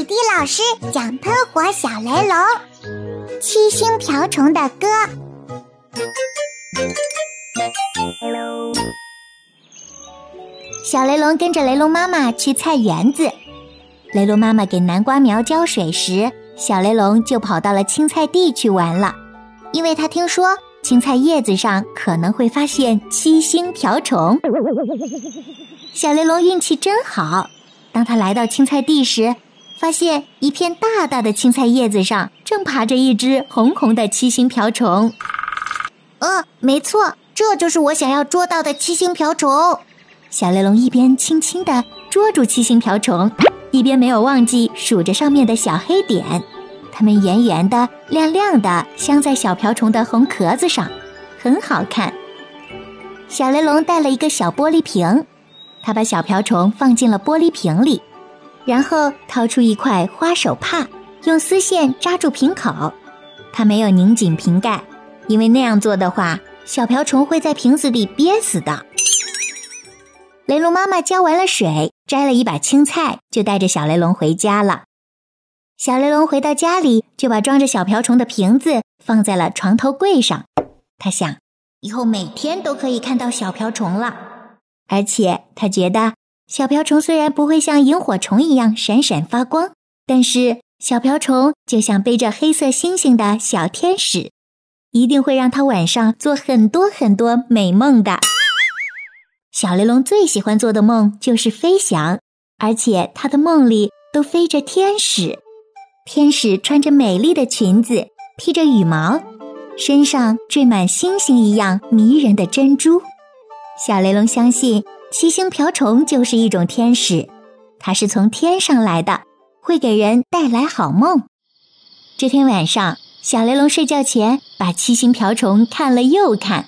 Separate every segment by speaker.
Speaker 1: 迪迪老师讲喷火小雷龙七星瓢虫的歌。
Speaker 2: 小雷龙跟着雷龙妈妈去菜园子，雷龙妈妈给南瓜苗浇水时，小雷龙就跑到了青菜地去玩了，因为他听说青菜叶子上可能会发现七星瓢虫。小雷龙运气真好，当他来到青菜地时。发现一片大大的青菜叶子上正爬着一只红红的七星瓢虫。
Speaker 1: 嗯，没错，这就是我想要捉到的七星瓢虫。
Speaker 2: 小雷龙一边轻轻地捉住七星瓢虫，一边没有忘记数着上面的小黑点。它们圆圆的、亮亮的，镶在小瓢虫的红壳子上，很好看。小雷龙带了一个小玻璃瓶，他把小瓢虫放进了玻璃瓶里。然后掏出一块花手帕，用丝线扎住瓶口。他没有拧紧瓶盖，因为那样做的话，小瓢虫会在瓶子里憋死的。雷龙妈妈浇完了水，摘了一把青菜，就带着小雷龙回家了。小雷龙回到家里，就把装着小瓢虫的瓶子放在了床头柜上。他想，以后每天都可以看到小瓢虫了，而且他觉得。小瓢虫虽然不会像萤火虫一样闪闪发光，但是小瓢虫就像背着黑色星星的小天使，一定会让它晚上做很多很多美梦的。小雷龙最喜欢做的梦就是飞翔，而且他的梦里都飞着天使。天使穿着美丽的裙子，披着羽毛，身上缀满星星一样迷人的珍珠。小雷龙相信。七星瓢虫就是一种天使，它是从天上来的，会给人带来好梦。这天晚上，小雷龙睡觉前把七星瓢虫看了又看，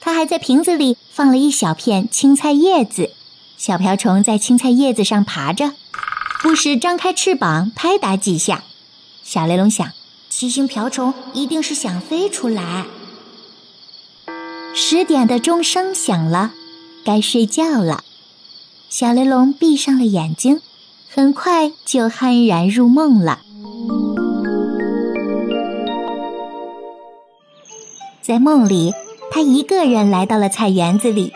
Speaker 2: 他还在瓶子里放了一小片青菜叶子，小瓢虫在青菜叶子上爬着，不时张开翅膀拍打几下。小雷龙想，七星瓢虫一定是想飞出来。十点的钟声响了。该睡觉了，小雷龙闭上了眼睛，很快就酣然入梦了。在梦里，他一个人来到了菜园子里，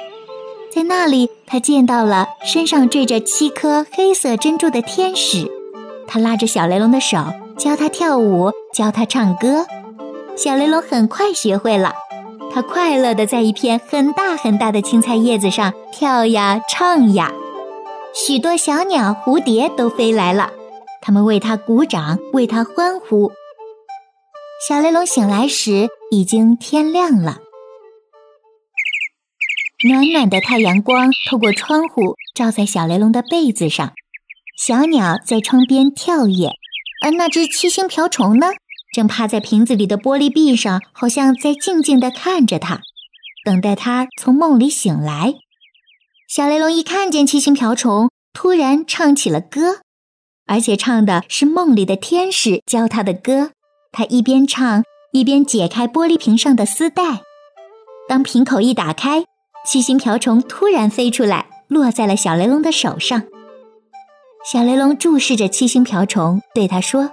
Speaker 2: 在那里，他见到了身上缀着七颗黑色珍珠的天使，他拉着小雷龙的手，教他跳舞，教他唱歌。小雷龙很快学会了。他快乐地在一片很大很大的青菜叶子上跳呀唱呀，许多小鸟、蝴蝶都飞来了，它们为他鼓掌，为他欢呼。小雷龙醒来时已经天亮了，暖暖的太阳光透过窗户照在小雷龙的被子上，小鸟在窗边跳跃，而那只七星瓢虫呢？正趴在瓶子里的玻璃壁上，好像在静静地看着他，等待他从梦里醒来。小雷龙一看见七星瓢虫，突然唱起了歌，而且唱的是梦里的天使教他的歌。他一边唱，一边解开玻璃瓶上的丝带。当瓶口一打开，七星瓢虫突然飞出来，落在了小雷龙的手上。小雷龙注视着七星瓢虫，对他说。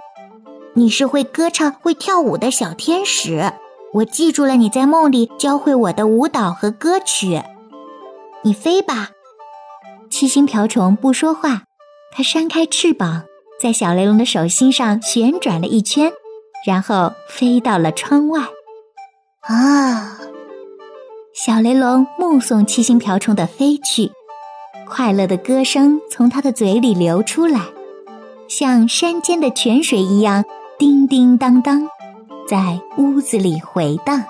Speaker 2: 你是会歌唱、会跳舞的小天使，我记住了你在梦里教会我的舞蹈和歌曲。你飞吧，七星瓢虫不说话，它扇开翅膀，在小雷龙的手心上旋转了一圈，然后飞到了窗外。啊！小雷龙目送七星瓢虫的飞去，快乐的歌声从它的嘴里流出来，像山间的泉水一样。叮叮当当，在屋子里回荡。